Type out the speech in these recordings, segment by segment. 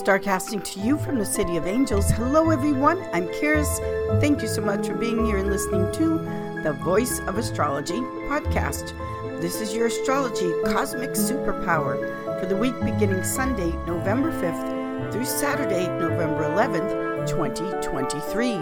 Starcasting to you from the City of Angels. Hello, everyone. I'm Kiris. Thank you so much for being here and listening to the Voice of Astrology podcast. This is your astrology cosmic superpower for the week beginning Sunday, November 5th through Saturday, November 11th, 2023.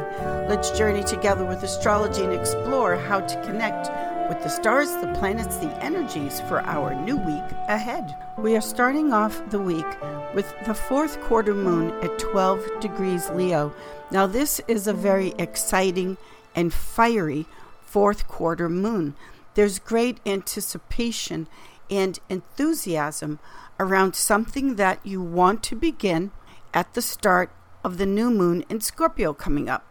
Let's journey together with astrology and explore how to connect with the stars, the planets, the energies for our new week ahead. We are starting off the week with the fourth quarter moon at 12 degrees Leo. Now, this is a very exciting and fiery fourth quarter moon. There's great anticipation and enthusiasm around something that you want to begin at the start of the new moon in Scorpio coming up.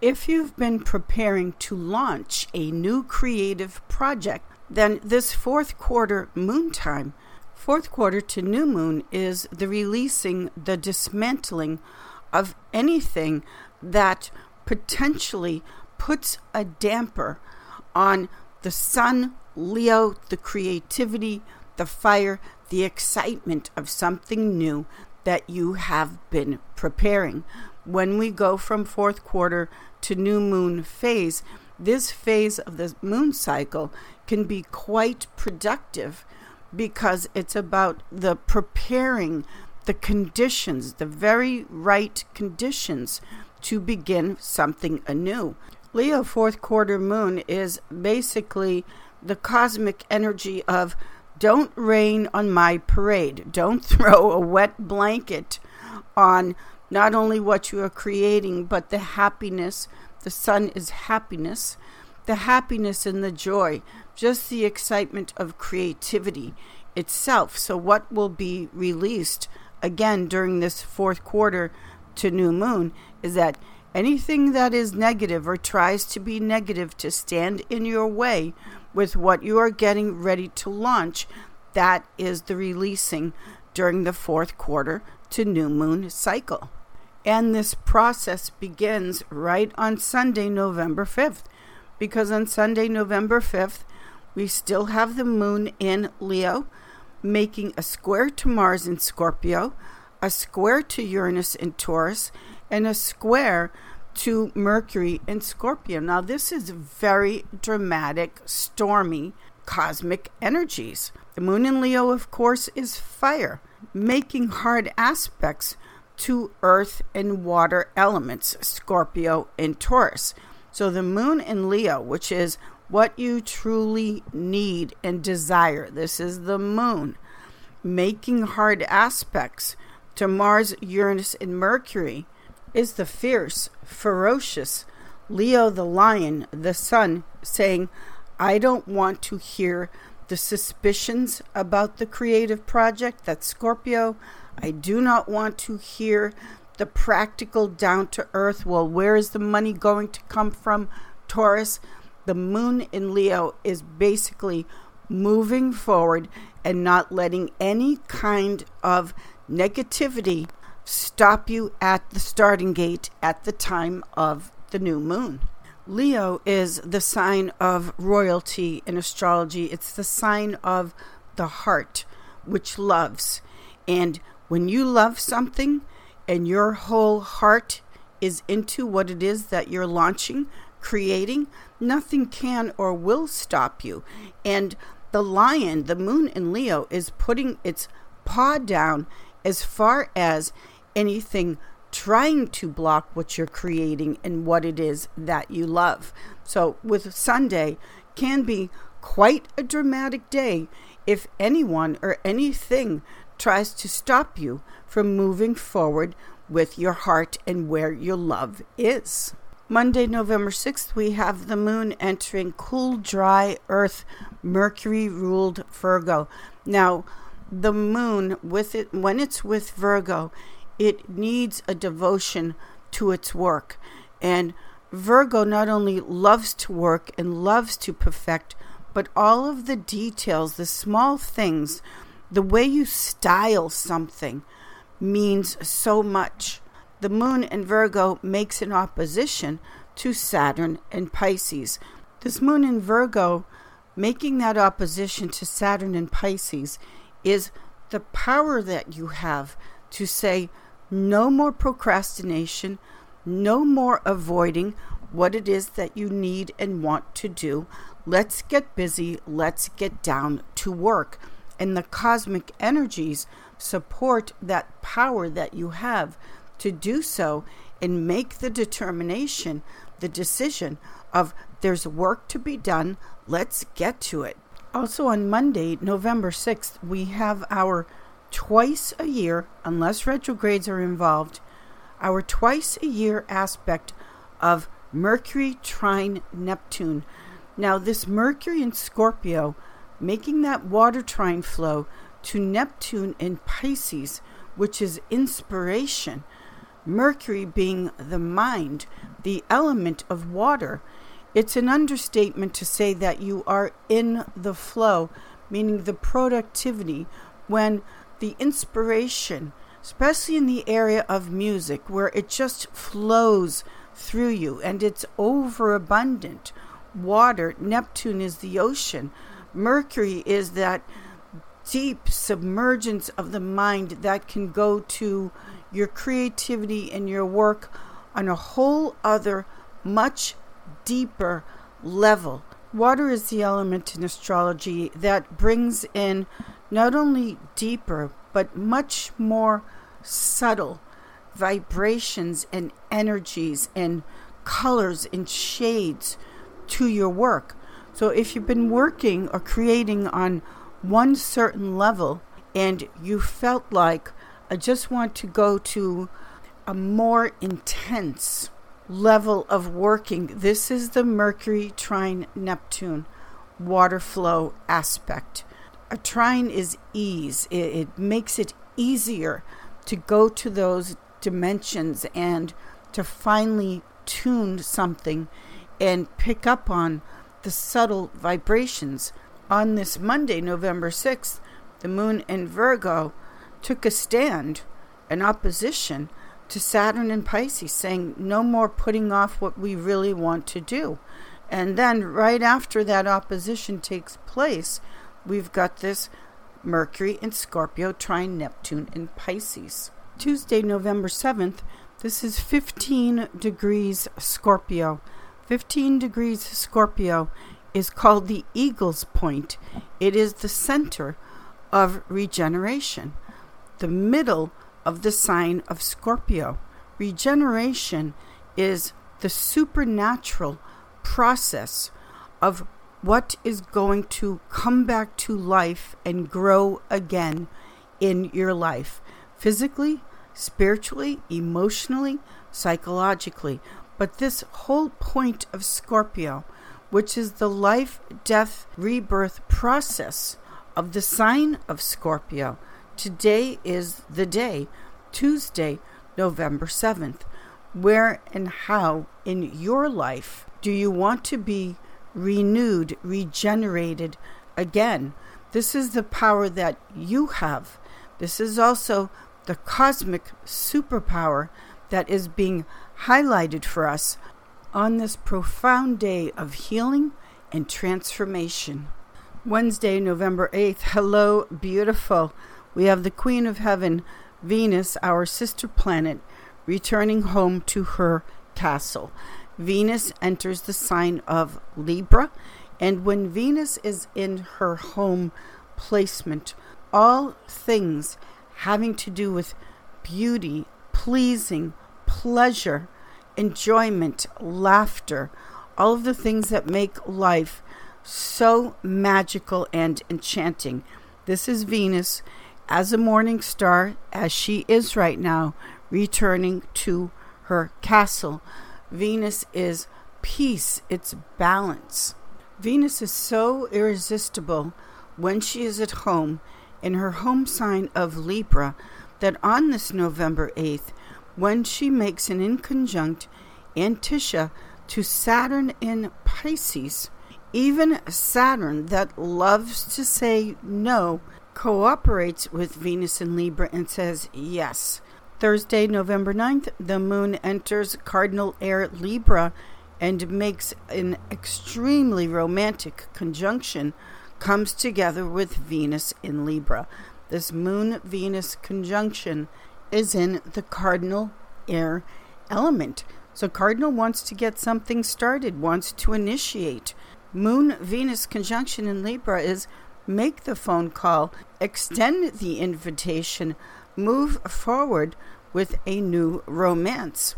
If you've been preparing to launch a new creative project, then this fourth quarter moon time, fourth quarter to new moon, is the releasing, the dismantling of anything that potentially puts a damper on the sun, Leo, the creativity, the fire, the excitement of something new that you have been preparing. When we go from fourth quarter to new moon phase, this phase of the moon cycle can be quite productive because it's about the preparing the conditions, the very right conditions to begin something anew. Leo fourth quarter moon is basically the cosmic energy of don't rain on my parade. Don't throw a wet blanket on not only what you are creating, but the happiness. The sun is happiness, the happiness and the joy, just the excitement of creativity itself. So, what will be released again during this fourth quarter to new moon is that anything that is negative or tries to be negative to stand in your way with what you are getting ready to launch, that is the releasing during the fourth quarter to new moon cycle. And this process begins right on Sunday, November 5th, because on Sunday, November 5th, we still have the moon in Leo, making a square to Mars in Scorpio, a square to Uranus in Taurus, and a square to Mercury in Scorpio. Now, this is very dramatic, stormy cosmic energies. The moon in Leo, of course, is fire, making hard aspects to earth and water elements, Scorpio and Taurus. So the moon in Leo, which is what you truly need and desire, this is the moon, making hard aspects to Mars, Uranus, and Mercury, is the fierce, ferocious Leo the lion, the sun, saying, I don't want to hear the suspicions about the creative project. That's Scorpio. I do not want to hear the practical down to earth. Well, where is the money going to come from? Taurus, the moon in Leo is basically moving forward and not letting any kind of negativity stop you at the starting gate at the time of the new moon. Leo is the sign of royalty in astrology. It's the sign of the heart, which loves. And when you love something and your whole heart is into what it is that you're launching, creating, nothing can or will stop you. And the lion, the moon in Leo, is putting its paw down as far as anything trying to block what you're creating and what it is that you love. So, with Sunday, can be quite a dramatic day if anyone or anything tries to stop you from moving forward with your heart and where your love is. Monday, November 6th, we have the moon entering cool, dry earth, Mercury ruled Virgo. Now, the moon, with it, when it's with Virgo, it needs a devotion to its work. And Virgo not only loves to work and loves to perfect, but all of the details, the small things the way you style something means so much. The moon in Virgo makes an opposition to Saturn and Pisces. This moon in Virgo making that opposition to Saturn and Pisces is the power that you have to say, No more procrastination, no more avoiding what it is that you need and want to do. Let's get busy, let's get down to work. And the cosmic energies support that power that you have to do so and make the determination, the decision of there's work to be done, let's get to it. Also, on Monday, November 6th, we have our twice a year, unless retrogrades are involved, our twice a year aspect of Mercury trine Neptune. Now, this Mercury in Scorpio, making that water trine flow to Neptune in Pisces, which is inspiration, Mercury being the mind, the element of water. It's an understatement to say that you are in the flow, meaning the productivity, when the inspiration, especially in the area of music, where it just flows through you and it's overabundant. Water, Neptune is the ocean, Mercury is that deep submergence of the mind that can go to your creativity and your work on a whole other, much deeper level. Water is the element in astrology that brings in not only deeper, but much more subtle vibrations and energies and colors and shades to your work. So if you've been working or creating on one certain level and you felt like I just want to go to a more intense level of working, this is the Mercury trine Neptune water flow aspect. A trine is ease, it, it makes it easier to go to those dimensions and to finally tune something and pick up on the subtle vibrations. On this Monday, November 6th, the moon in Virgo took a stand, an opposition to Saturn in Pisces, saying no more putting off what we really want to do. And then, right after that opposition takes place, we've got this Mercury in Scorpio trine Neptune in Pisces. Tuesday, November 7th, this is 15 degrees Scorpio. 15 degrees Scorpio is called the Eagle's Point. It is the center of regeneration, the middle of the sign of Scorpio. Regeneration is the supernatural process of what is going to come back to life and grow again in your life, physically, spiritually, emotionally, psychologically. But this whole point of Scorpio, which is the life, death, rebirth process of the sign of Scorpio, today is the day, Tuesday, November 7th. Where and how in your life do you want to be renewed, regenerated again? This is the power that you have. This is also the cosmic superpower that is being highlighted for us on this profound day of healing and transformation. Wednesday, November 8th. Hello, beautiful. We have the Queen of Heaven, Venus, our sister planet, returning home to her castle. Venus enters the sign of Libra, and when Venus is in her home placement, all things having to do with beauty, pleasing, pleasure, enjoyment, laughter, all of the things that make life so magical and enchanting. This is Venus as a morning star, as she is right now, returning to her castle. Venus is peace, it's balance. Venus is so irresistible when she is at home in her home sign of Libra that on this November 8th, when she makes an inconjunct Antisha to Saturn in Pisces, even Saturn, that loves to say no, cooperates with Venus in Libra and says yes. Thursday, November 9th, the moon enters cardinal air Libra and makes an extremely romantic conjunction comes together with Venus in Libra. This Moon Venus conjunction is in the cardinal air element. So, Cardinal wants to get something started, wants to initiate. Moon Venus conjunction in Libra is make the phone call, extend the invitation, move forward with a new romance.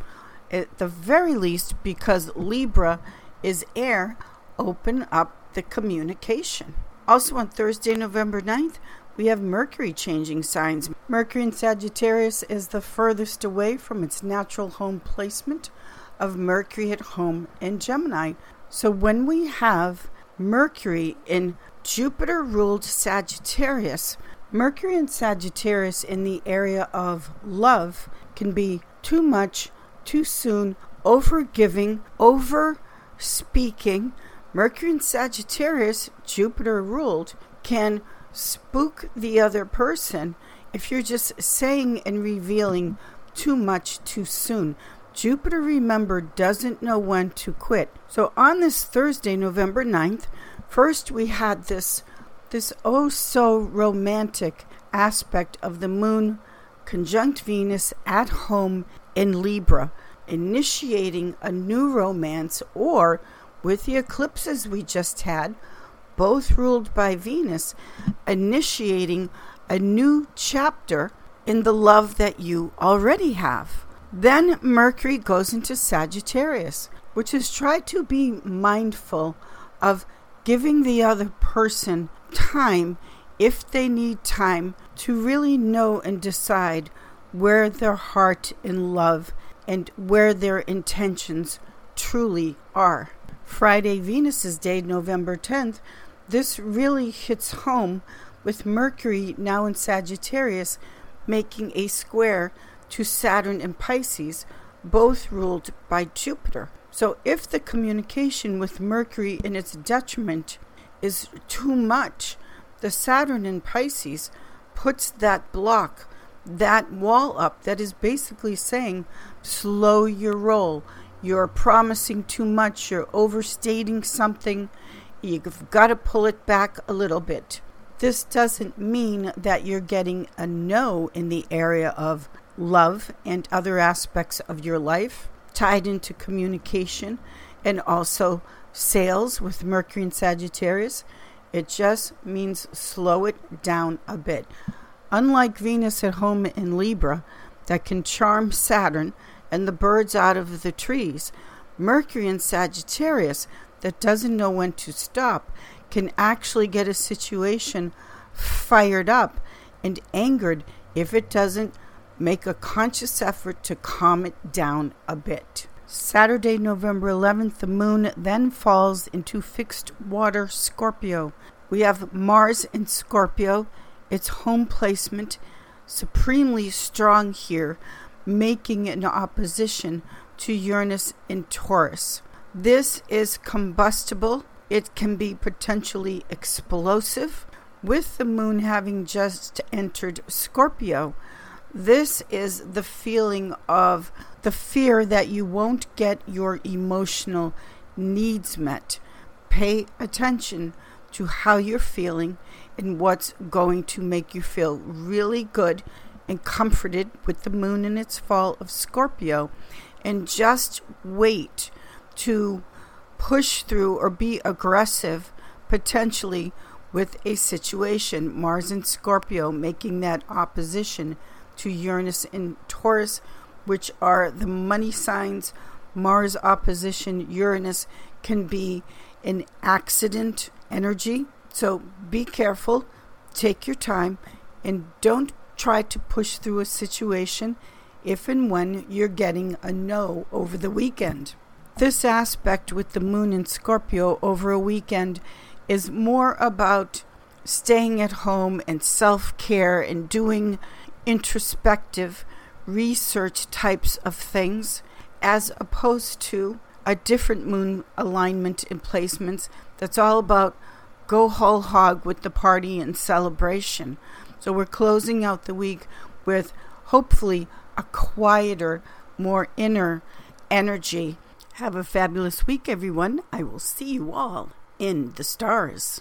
At the very least, because Libra is air, open up the communication. Also on Thursday, November 9th, we have Mercury changing signs. Mercury in Sagittarius is the furthest away from its natural home placement of Mercury at home in Gemini. So when we have Mercury in Jupiter ruled Sagittarius, Mercury in Sagittarius in the area of love can be too much, too soon, over giving, over speaking. Mercury in Sagittarius, Jupiter ruled, can spook the other person if you're just saying and revealing too much too soon. Jupiter, remember, doesn't know when to quit. So on this Thursday, November 9th, first we had this this oh so romantic aspect of the moon conjunct Venus at home in Libra, initiating a new romance or with the eclipses we just had, both ruled by Venus, initiating a new chapter in the love that you already have. Then Mercury goes into Sagittarius, which is try to be mindful of giving the other person time if they need time to really know and decide where their heart and love and where their intentions truly are. Friday, Venus's Day, November 10th, this really hits home with Mercury now in Sagittarius making a square to Saturn and Pisces, both ruled by Jupiter. So if the communication with Mercury in its detriment is too much, the Saturn in Pisces puts that block, that wall up that is basically saying, slow your roll. You're promising too much, you're overstating something, you've got to pull it back a little bit. This doesn't mean that you're getting a no in the area of love and other aspects of your life tied into communication and also sales with Mercury and Sagittarius. It just means slow it down a bit. Unlike Venus at home in Libra, that can charm Saturn and the birds out of the trees. Mercury in Sagittarius, that doesn't know when to stop, can actually get a situation fired up and angered if it doesn't make a conscious effort to calm it down a bit. Saturday, November 11th, the moon then falls into fixed water Scorpio. We have Mars in Scorpio, its home placement, supremely strong here, making an opposition to Uranus in Taurus. This is combustible, it can be potentially explosive. With the moon having just entered Scorpio, this is the feeling of the fear that you won't get your emotional needs met. Pay attention to how you're feeling and what's going to make you feel really good and comforted with the moon in its fall of Scorpio, and just wait to push through or be aggressive potentially with a situation. Mars in Scorpio making that opposition to Uranus in Taurus, which are the money signs. Mars opposition Uranus can be an accident energy. So be careful, take your time, and don't try to push through a situation if and when you're getting a no over the weekend. This aspect with the moon in Scorpio over a weekend is more about staying at home and self care and doing introspective research types of things as opposed to a different moon alignment and placements that's all about go whole hog with the party and celebration. So we're closing out the week with hopefully a quieter, more inner energy. Have a fabulous week, everyone. I will see you all in the stars.